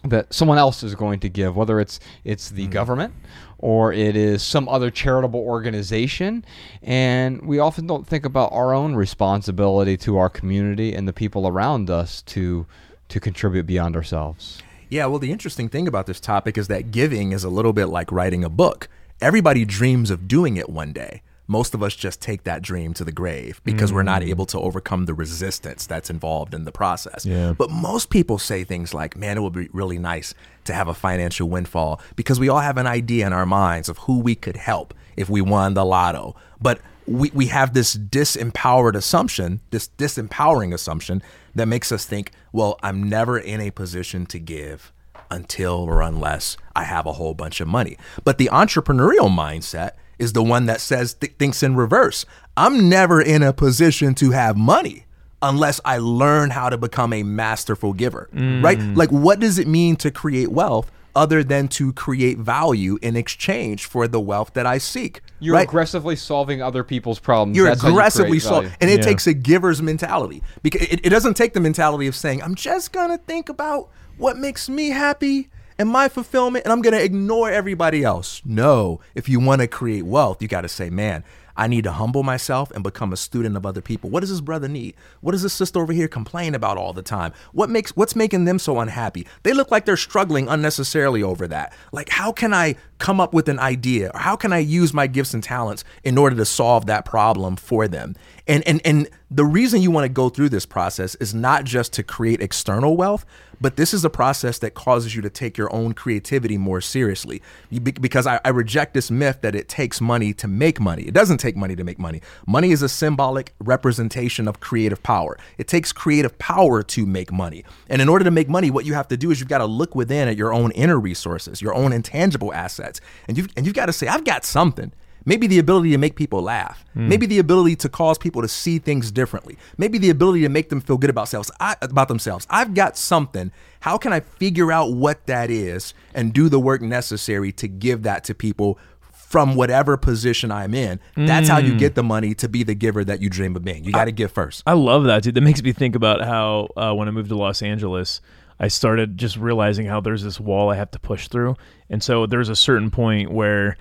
that someone else is going to give, whether it's it's the government or it is some other charitable organization, and we often don't think about our own responsibility to our community and the people around us to to contribute beyond ourselves. Yeah, well, the interesting thing about this topic is that giving is a little bit like writing a book. Everybody dreams of doing it one day. Most of us just take that dream to the grave because we're not mm. able to overcome the resistance that's involved in the process. Yeah. But most people say things like, man, it would be really nice to have a financial windfall because we all have an idea in our minds of who we could help if we won the lotto. But we, we have this disempowered assumption, this disempowering assumption that makes us think, well, I'm never in a position to give until or unless I have a whole bunch of money. But the entrepreneurial mindset is the one that says th- thinks in reverse. I'm never in a position to have money unless I learn how to become a masterful giver. Right? Mm. Like what does it mean to create wealth other than to create value in exchange for the wealth that I seek? You're right? aggressively solving other people's problems. You're That's you aggressively create so, value. and it Yeah. takes a giver's mentality because it, it doesn't take the mentality of saying, "I'm just gonna think about what makes me happy." And my fulfillment and I'm going to ignore everybody else. No, if you want to create wealth, you got to say, man, I need to humble myself and become a student of other people. What does this brother need? What does this sister over here complain about all the time? What makes what's making them so unhappy? They look like they're struggling unnecessarily over that. Like how can I come up with an idea or how can I use my gifts and talents in order to solve that problem for them? And and and the reason you want to go through this process is not just to create external wealth, but this is a process that causes you to take your own creativity more seriously. Because I, I, reject this myth that it takes money to make money. It doesn't take money to make money. Money is a symbolic representation of creative power. It takes creative power to make money. And in order to make money, what you have to do is you've got to look within at your own inner resources, your own intangible assets. And you've, and you've got to say, I've got something. Maybe the ability to make people laugh. Mm. Maybe the ability to cause people to see things differently. Maybe the ability to make them feel good about themselves. I, about themselves. I've got something. How can I figure out what that is and do the work necessary to give that to people from whatever position I'm in? That's how you hmm. get the money to be the giver that you dream of being. You got to give first. I love that, dude. That makes me think about how uh, when I moved to Los Angeles. I started just realizing how there's this wall I have to push through. And so there's a certain point where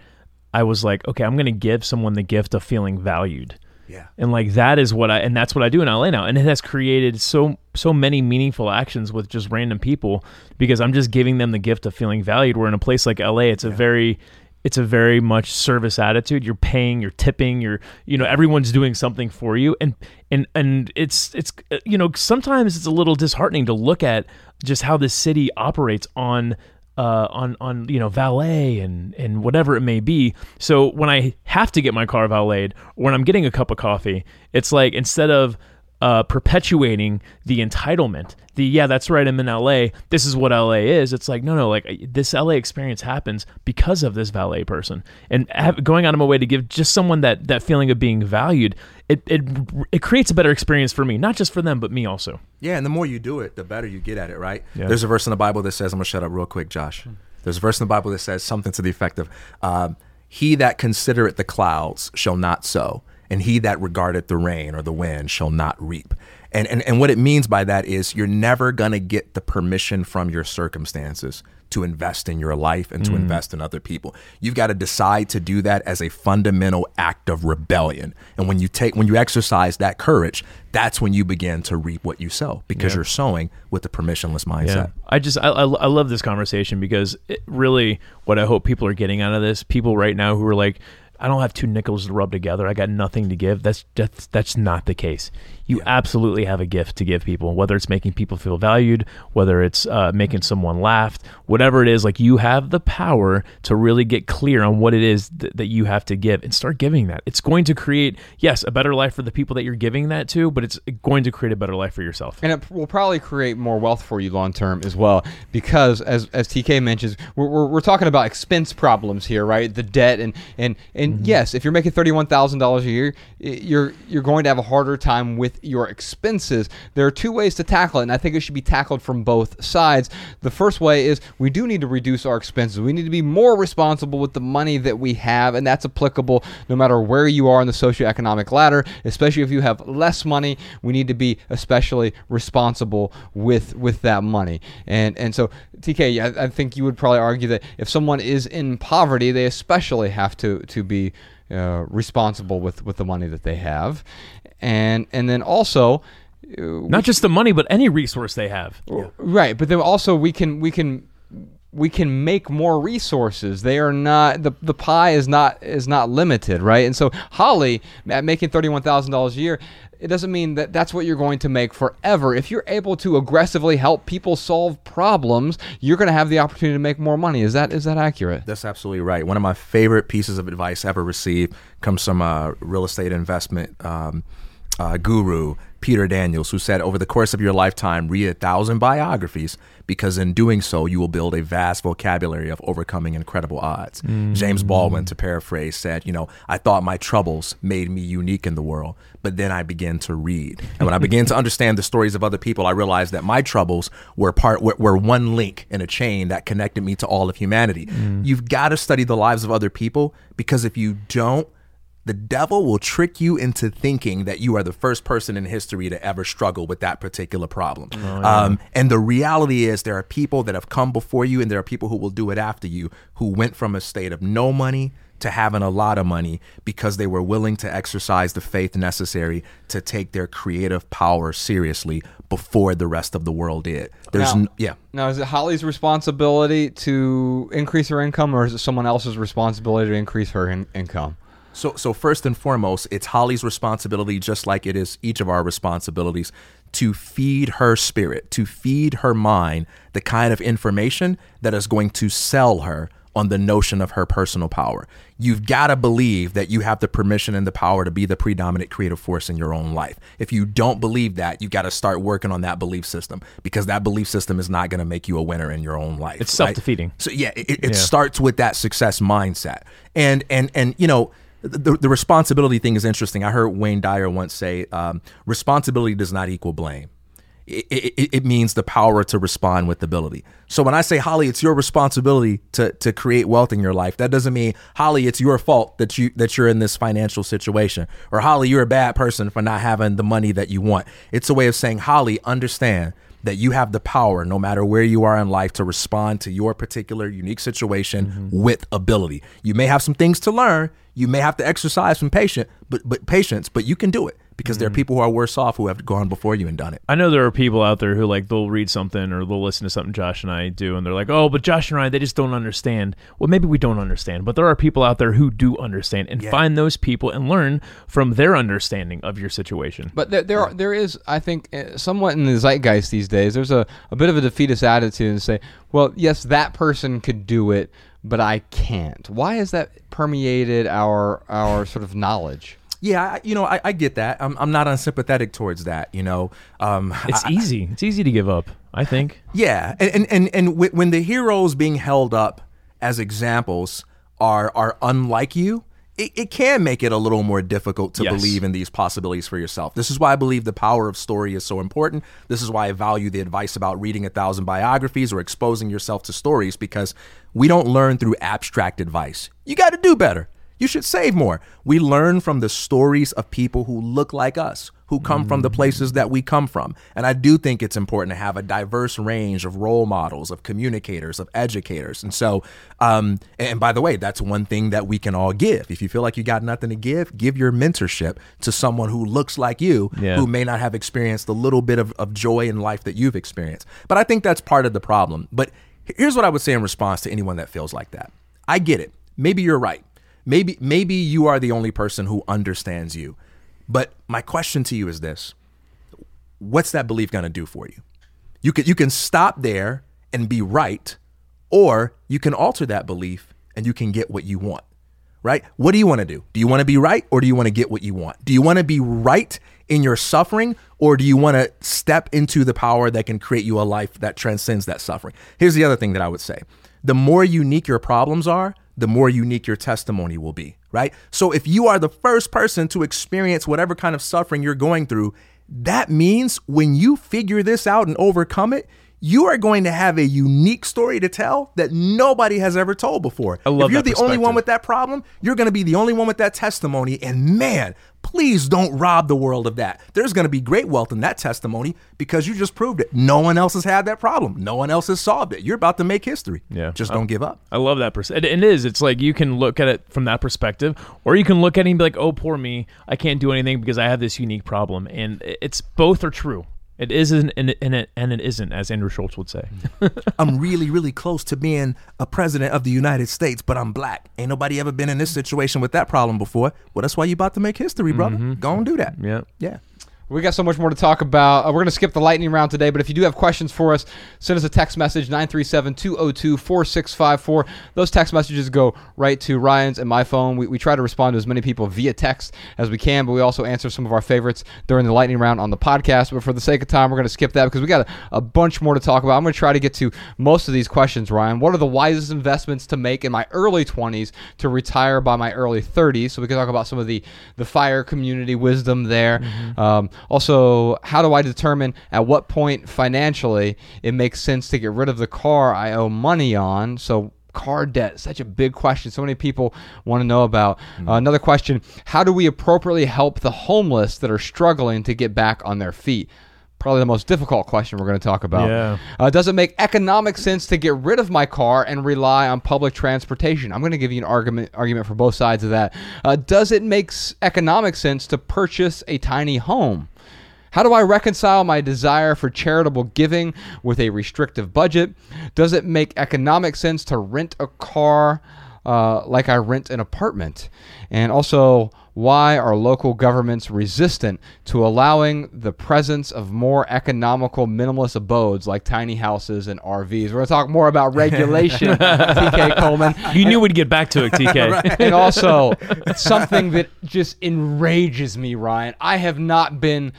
I was like, okay, I'm going to give someone the gift of feeling valued. Yeah. And like that is what I and that's what I do in LA now. And it has created so so many meaningful actions with just random people because I'm just giving them the gift of feeling valued. Where in a place like LA, it's yeah. a very it's a very much service attitude. You're paying, you're tipping, you're you know everyone's doing something for you, and and and it's it's uh, you know sometimes it's a little disheartening to look at just how this city operates on uh, on on you know valet and and whatever it may be. So when I have to get my car valeted, or when I'm getting a cup of coffee, it's like instead of uh, perpetuating the entitlement, the yeah, that's right, I'm in LA. This is what LA is. It's like no, no, like this LA experience happens because of this valet person, and have, going out of my way to give just someone that that feeling of being valued. It, it it creates a better experience for me, not just for them, but me also. Yeah, and the more you do it, the better you get at it, right? Yeah. There's a verse in the Bible that says, "I'm gonna shut up real quick, Josh." There's a verse in the Bible that says something to the effect of, um, "He that considereth the clouds shall not sow." and he that regardeth the rain or the wind shall not reap. And, and, and what it means by that is you're never going to get the permission from your circumstances to invest in your life and to mm. invest in other people. You've got to decide to do that as a fundamental act of rebellion. And when you take when you exercise that courage, that's when you begin to reap what you sow because yeah. you're sowing with the permissionless mindset. Yeah. I just I, I love this conversation because really what I hope people are getting out of this, people right now who are like I don't have two nickels to rub together. I got nothing to give. That's that's that's not the case. You yeah. absolutely have a gift to give people, whether it's making people feel valued, whether it's uh, making someone laugh, whatever it is. Like you have the power to really get clear on what it is th- that you have to give and start giving that. It's going to create, yes, a better life for the people that you're giving that to, but it's going to create a better life for yourself. And it will probably create more wealth for you long term as well, because as as TK mentions, we're, we're, we're talking about expense problems here, right? The debt and and and mm-hmm. yes, if you're making thirty one thousand dollars a year, you're you're going to have a harder time with your expenses. There are two ways to tackle it, and I think it should be tackled from both sides. The first way is we do need to reduce our expenses. We need to be more responsible with the money that we have, and that's applicable no matter where you are in the socioeconomic ladder, especially if you have less money. We need to be especially responsible with with that money. And and so TK, I, I think you would probably argue that if someone is in poverty, they especially have to to be uh, responsible with, with the money that they have, and and then also uh, not just the money, but any resource they have. Right, but then also we can we can we can make more resources. They are not the the pie is not is not limited, right? And so Holly at making thirty one thousand dollars a year, it doesn't mean that that's what you're going to make forever. If you're able to aggressively help people solve problems, you're going to have the opportunity to make more money. Is that is that accurate? That's absolutely right. One of my favorite pieces of advice ever received comes from a real estate investment um, uh, guru Peter Daniels, who said, Over the course of your lifetime, read a thousand biographies because in doing so, you will build a vast vocabulary of overcoming incredible odds. Mm. James Baldwin, to paraphrase, said, You know, I thought my troubles made me unique in the world, but then I began to read. And when I began to understand the stories of other people, I realized that my troubles were part were, were one link in a chain that connected me to all of humanity. Mm. You've got to study the lives of other people because if you don't, the devil will trick you into thinking that you are the first person in history to ever struggle with that particular problem. Oh um, and the reality is, there are people that have come before you, and there are people who will do it after you who went from a state of no money to having a lot of money because they were willing to exercise the faith necessary to take their creative power seriously before the rest of the world did. There's, Now- n- yeah. Now, is it Holly's responsibility to increase her income, or is it someone else's responsibility to increase her in- income? So, so first and foremost, it's Holly's responsibility, just like it is each of our responsibilities, to feed her spirit, to feed her mind the kind of information that is going to sell her on the notion of her personal power. You've got to believe that you have the permission and the power to be the predominant creative force in your own life. If you don't believe that, you've got to start working on that belief system because that belief system is not going to make you a winner in your own life. It's right? self-defeating. So yeah, it, it Yeah. starts with that success mindset, and and and you know. The, the responsibility thing is interesting. I heard Wayne Dyer once say, um, "Responsibility does not equal blame. It, it, it means the power to respond with ability." So when I say Holly, it's your responsibility to to create wealth in your life. That doesn't mean Holly, it's your fault that you that you're in this financial situation, or Holly, you're a bad person for not having the money that you want. It's a way of saying, Holly, understand that you have the power, no matter where you are in life, to respond to your particular unique situation mm-hmm. with ability. You may have some things to learn. You may have to exercise some patience, but but patience, but you can do it because there are people who are worse off who have gone before you and done it. I know there are people out there who like they'll read something or they'll listen to something Josh and I do and they're like, "Oh, but Josh and I they just don't understand." Well, maybe we don't understand, but there are people out there who do understand and find those people and learn from their understanding of your situation. But there, there, are, there is, I think, uh, somewhat in the zeitgeist these days. There's a, a bit of a defeatist attitude and say, well, yes, that person could do it, but I can't. Why has that permeated our our sort of knowledge? Yeah, I, you know, I, I get that. I'm, I'm not unsympathetic towards that. You know, um, It's easy. It's easy to give up, I think. Yeah, and and and, and wh- when the heroes being held up as examples are are unlike you, it, it can make it a little more difficult to Yes. believe in these possibilities for yourself. This is why I believe the power of story is so important. This is why I value the advice about reading a thousand biographies or exposing yourself to stories because we don't learn through abstract advice. You got to do better. You should save more. We learn from the stories of people who look like us, who come from the places that we come from. And I do think it's important to have a diverse range of role models, of communicators, of educators. And so, um, and by the way, that's one thing that we can all give. If you feel like you got nothing to give, give your mentorship to someone who looks like you, Yeah. who may not have experienced the little bit of, of joy in life that you've experienced. But I think that's part of the problem. But here's what I would say in response to anyone that feels like that. I get it. Maybe you're right. Maybe maybe you are the only person who understands you. But my question to you is this. What's that belief going to do for you? You can you can stop there and be right or you can alter that belief and you can get what you want. Right? What do you want to do? Do you want to be right or do you want to get what you want? Do you want to be right in your suffering or do you want to step into the power that can create you a life that transcends that suffering? Here's the other thing that I would say. The more unique your problems are, the more unique your testimony will be, right? So if you are the first person to experience whatever kind of suffering you're going through, that means when you figure this out and overcome it, you are going to have a unique story to tell that nobody has ever told before. I love if you're the only one with that problem, you're going to be the only one with that testimony. And man, please don't rob the world of that. There's going to be great wealth in that testimony because you just proved it. No one else has had that problem. No one else has solved it. You're about to make history. Yeah. Just don't give up. I love that perspective. It is. It's like you can look at it from that perspective, or you can look at it and be like, "Oh, poor me. I can't do anything because I have this unique problem." And it's both are true. It isn't, and it, and it and it isn't, as Andrew Schulz would say. I'm really, really close to being a president of the United States, but I'm black. Ain't nobody ever been in this situation with that problem before. Well, that's why you about to make history, brother. Mm-hmm. Go and do that. Yeah. Yeah. We got so much more to talk about. Uh, we're going to skip the lightning round today, but if you do have questions for us, send us a text message 937 202 4654. Those text messages go right to Ryan's and my phone. We, we try to respond to as many people via text as we can, but we also answer some of our favorites during the lightning round on the podcast. But for the sake of time, we're going to skip that because we got a, a bunch more to talk about. I'm going to try to get to most of these questions, Ryan. What are the wisest investments to make in my early 20s to retire by my early 30s? So we can talk about some of the, the fire community wisdom there. Um, also, how do I determine at what point financially it makes sense to get rid of the car I owe money on? So car debt? Such a big question. So many people want to know about. Uh, another question How do we appropriately help the homeless that are struggling to get back on their feet? Probably the most difficult question we're going to talk about. Yeah. Uh, does it make economic sense to get rid of my car and rely on public transportation? I'm going to give you an argument argument for both sides of that. Uh, does it make economic sense to purchase a tiny home? How do I reconcile my desire for charitable giving with a restrictive budget? Does it make economic sense to rent a car uh, like I rent an apartment? And also, why are local governments resistant to allowing the presence of more economical minimalist abodes like tiny houses and RVs? We're going to talk more about regulation, TK Coleman. You knew we'd get back to it, TK. And also, something that just enrages me, Ryan. I have not been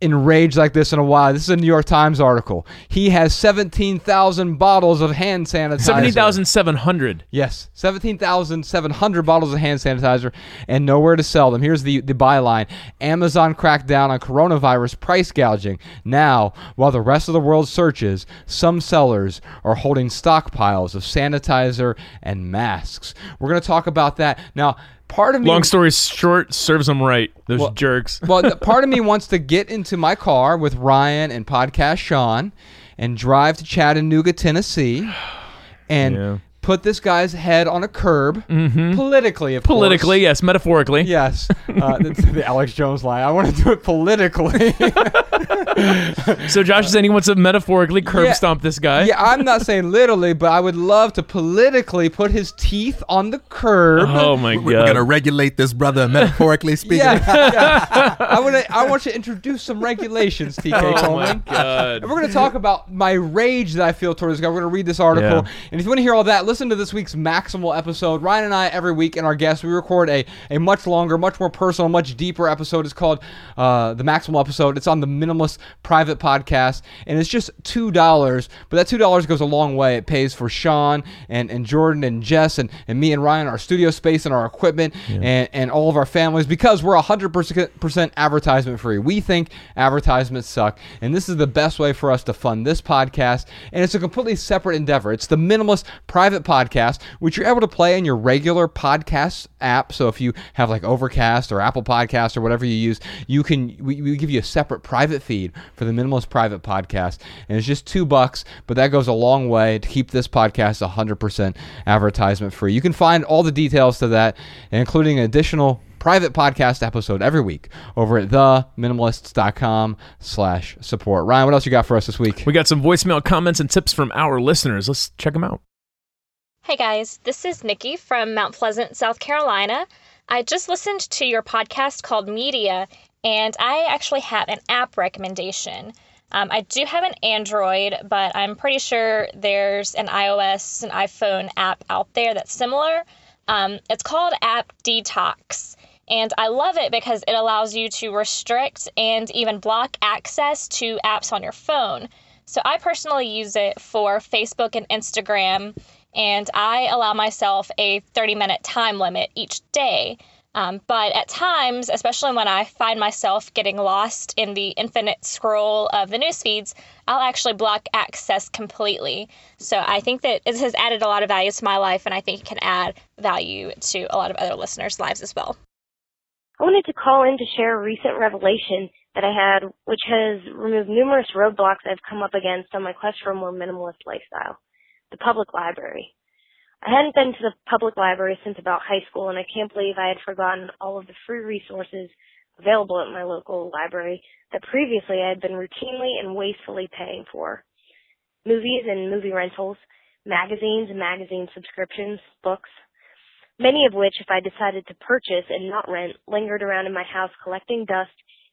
enraged like this in a while. This is a New York Times article. He has 17,000 bottles of hand sanitizer. Seventy thousand seven hundred. Yes, 17,700 bottles of hand sanitizer and nowhere to sell them. Here's the, the byline Amazon cracked down on coronavirus price gouging. Now, while the rest of the world searches, some sellers are holding stockpiles of sanitizer and masks. We're going to talk about that. Now, part of me. Long story short, serves them right. Those Well- jerks. well, part of me wants to get into my car with Ryan and podcast Sean and drive to Chattanooga, Tennessee, and Yeah. Put this guy's head on a curb politically, of course. Politically, yes. Metaphorically. Yes, uh, the, the Alex Jones line. I want to do it politically. So Josh is saying he wants to metaphorically curb Yeah. stomp this guy. yeah, I'm not saying literally, but I would love to politically put his teeth on the curb. Oh my We're god. gonna regulate this brother metaphorically speaking. Yeah, yeah. I want to. I want you to introduce some regulations, TK Oh my Coleman. god. And we're going to talk about my rage that I feel towards this guy. We're going to read this article. Yeah. And if you want to hear all that, listen to this week's Maximal episode. Ryan and I, every week, and our guests, we record a, a much longer, much more personal, much deeper episode. It's called uh, the Maximal episode. It's on the Minimalist Private Podcast. And it's just $2. But that $2 goes a long way. It pays for Sean and, and Jordan and Jess and, and me and Ryan, our studio space and our equipment and, and all of our families because we're 100% advertisement free. We think advertisements suck. And this is the best way for us to fund this podcast. And it's a completely separate endeavor. It's the Minimalist Private Podcast, which you're able to play in your regular podcast app. So if you have like Overcast or Apple Podcast or whatever you use, you can, we, we give you a separate private feed for the Minimalist Private Podcast. And it's just two bucks, but that goes a long way to keep this podcast 100% advertisement free. You can find all the details to that, including additional private podcast episode every week over at theminimalists.com slash support. Ryan, what else you got for us this week? We got some voicemail comments and tips from our listeners. Let's check them out. Hey guys, this is Nikki from Mount Pleasant, South Carolina. I just listened to your podcast called Media, and I actually have an app recommendation. Um, I do have an Android, but I'm pretty sure there's an iOS and iPhone app out there that's similar. Um, it's called App Detox, and I love it because it allows you to restrict and even block access to apps on your phone. So I personally use it for Facebook and Instagram, and I allow myself a 30 minute time limit each day. Um, but at times, especially when I find myself getting lost in the infinite scroll of the news feeds, I'll actually block access completely. So I think that it has added a lot of value to my life, and I think it can add value to a lot of other listeners' lives as well. I wanted to call in to share a recent revelation that I had, which has removed numerous roadblocks I've come up against on my quest for a more minimalist lifestyle. The public library. I hadn't been to the public library since about high school, and I can't believe I had forgotten all of the free resources available at my local library that previously I had been routinely and wastefully paying for. Movies and movie rentals, magazines and magazine subscriptions, books, many of which, if I decided to purchase and not rent, lingered around in my house collecting dust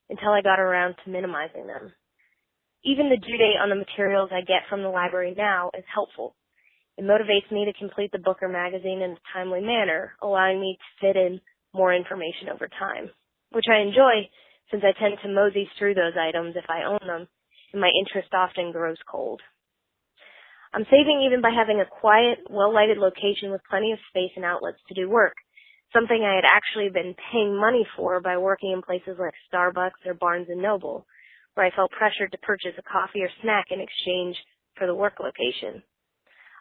until I got around to minimizing them. Even the due date on the materials I get from the library now is helpful. It motivates me to complete the book or magazine in a timely manner, allowing me to fit in more information over time, which I enjoy since I tend to mosey through those items if I own them, and my interest often grows cold. I'm saving even by having a quiet, well-lighted location with plenty of space and outlets to do work, something I had actually been paying money for by working in places like Starbucks or Barnes & Noble, where I felt pressured to purchase a coffee or snack in exchange for the work location.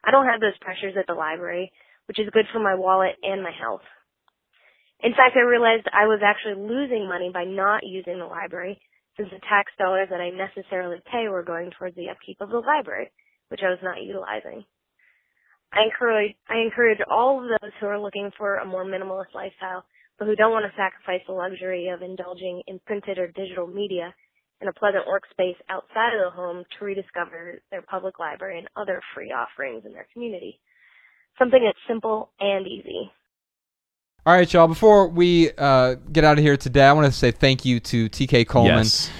I don't have those pressures at the library, which is good for my wallet and my health. In fact, I realized I was actually losing money by not using the library since the tax dollars that I necessarily pay were going towards the upkeep of the library, which I was not utilizing. I encourage, I encourage all of those who are looking for a more minimalist lifestyle, but who don't want to sacrifice the luxury of indulging in printed or digital media in a pleasant workspace outside of the home to rediscover their public library and other free offerings in their community. Something that's simple and easy. All right, y'all. Before we uh, get out of here today, I want to say thank you to TK Coleman. Yes.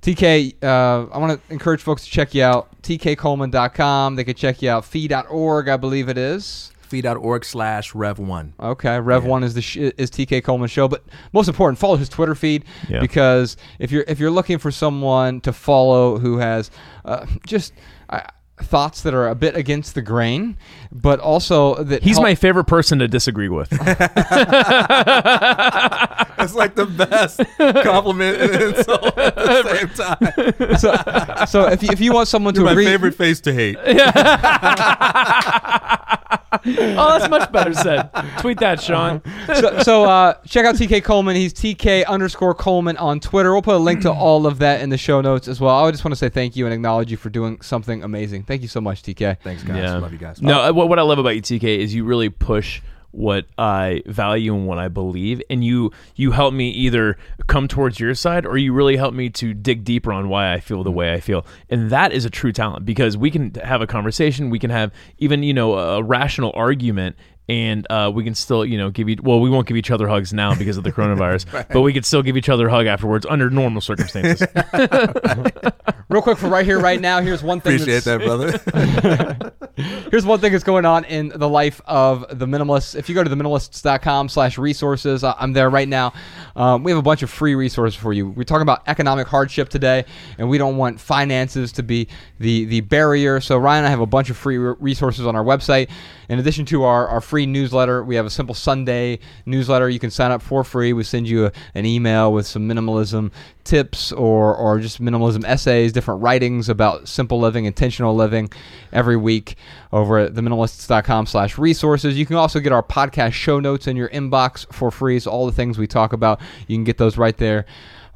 TK, uh, I want to encourage folks to check you out. TKColeman.com. They can check you out. Fee.org, I believe it is. Fee.org slash Rev1. Okay, Rev One is the sh- is TK Coleman show, but most important, follow his Twitter feed Yeah. because if you're if you're looking for someone to follow who has uh, just uh, thoughts that are a bit against the grain, but also that He's help- my favorite person to disagree with. That's like the best compliment and insult at the same time. so, so if you, if you want someone to My agree, favorite face to hate. oh, that's much better said. Tweet that, Sean. so, so uh, check out TK Coleman. He's TK underscore Coleman on Twitter. We'll put a link to all of that in the show notes as well. I just want to say thank you and acknowledge you for doing something amazing. Thank you so much, TK. Thanks, guys. Yeah. Love you guys. No, uh, what, what I love about you, TK, is you really push what I value and what I believe, and you you help me either come towards your side or you really help me to dig deeper on why I feel the way I feel, and that is a true talent because we can have a conversation, we can have even you know a rational argument. And uh, we can still, you know, give you. Well, we won't give each other hugs now because of the coronavirus, but we could still give each other a hug afterwards under normal circumstances. Real quick for right here, right now. Here's one thing. Appreciate that, brother. Here's one thing that's going on in the life of the minimalists. If you go to theminimalists.com slash resources, I- I'm there right now. Um, we have a bunch of free resources for you. We're talking about economic hardship today, and we don't want finances to be the, the barrier. So Ryan and I have a bunch of free re- resources on our website. In addition to our, our free newsletter, we have a simple Sunday newsletter. You can sign up for free. We send you a, an email with some minimalism tips or, or just minimalism essays, different writings about simple living, intentional living every week over at theminimalists.com slash resources. You can also get our podcast show notes in your inbox for free. So all the things we talk about, you can get those right there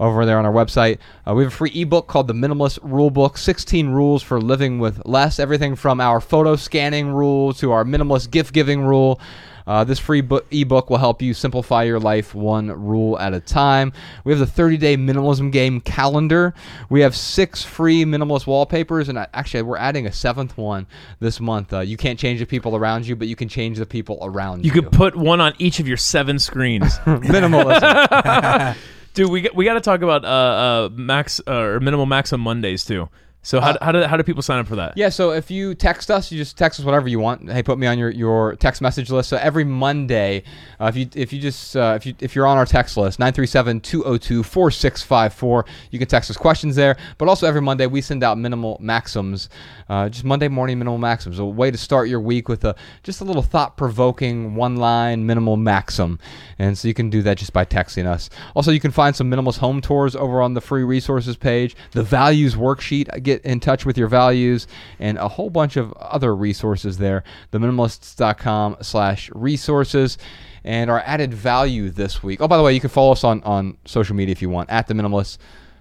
over there on our website. Uh, we have a free ebook called The Minimalist Rule Book 16 Rules for Living with Less. Everything from our photo scanning rule to our minimalist gift giving rule. Uh, this free book, ebook will help you simplify your life one rule at a time. We have the 30 day minimalism game calendar. We have six free minimalist wallpapers, and actually, we're adding a seventh one this month. Uh, you can't change the people around you, but you can change the people around you. you could put one on each of your seven screens. minimalism. Dude, we we got to talk about uh, uh, max uh, or minimal max on Mondays too. So how, how do how do people sign up for that? Yeah, so if you text us, you just text us whatever you want. Hey, put me on your, your text message list. So every Monday, uh, if you if you just uh, if you if you're on our text list, 937-202-4654, you can text us questions there. But also every Monday we send out minimal maxims. Uh, just Monday morning minimal maxims, a way to start your week with a just a little thought-provoking one-line minimal maxim. And so you can do that just by texting us. Also, you can find some minimalist home tours over on the free resources page, the values worksheet. Get in touch with your values and a whole bunch of other resources there. Theminimalists.com slash resources. And our added value this week. Oh, by the way, you can follow us on, on social media if you want at the minimalists,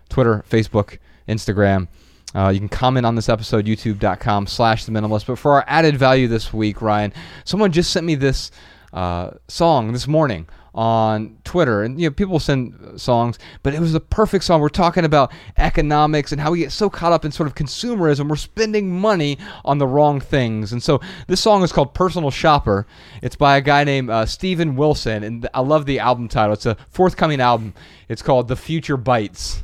Twitter, Facebook, Instagram. Uh, you can comment on this episode, youtube.com slash the minimalist. But for our added value this week, Ryan, someone just sent me this uh, song this morning on Twitter, and you know people send songs, but it was the perfect song. We're talking about economics and how we get so caught up in sort of consumerism. We're spending money on the wrong things, and so this song is called "Personal Shopper." It's by a guy named uh, Steven Wilson, and I love the album title. It's a forthcoming album. It's called "The Future Bites."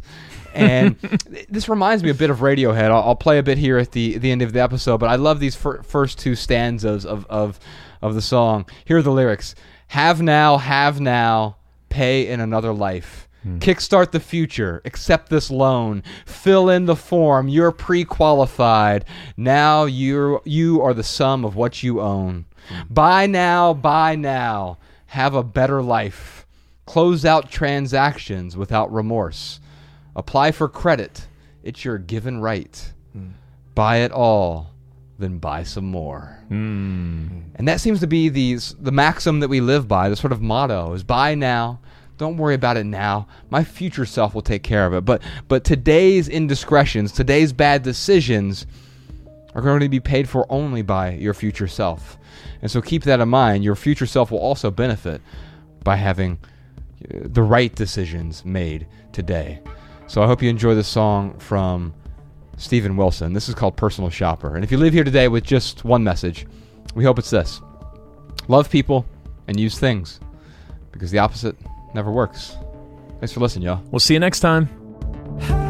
and this reminds me a bit of Radiohead. I'll, I'll, play a bit here at the the end of the episode, but I love these fir- first two stanzas of, of of the song. Here are the lyrics: Have now, have now, pay in another life. Hmm. Kickstart the future. Accept this loan. Fill in the form. You're pre-qualified. Now you you are the sum of what you own. Hmm. Buy now, buy now. Have a better life. Close out transactions without remorse. Apply for credit. It's your given right. Hmm. Buy it all. Then buy some more. And that seems to be the the maxim that we live by. The sort of motto is buy now. Don't worry about it now. My future self will take care of it. But but today's indiscretions, today's bad decisions are going to be paid for only by your future self. And so keep that in mind. Your future self will also benefit by having uh, the right decisions made today. So I hope you enjoy the song from Steven Wilson. This is called Personal Shopper. And if you leave here today with just one message, we hope it's this love people and use things because the opposite never works. Thanks for listening, y'all. We'll see you next time.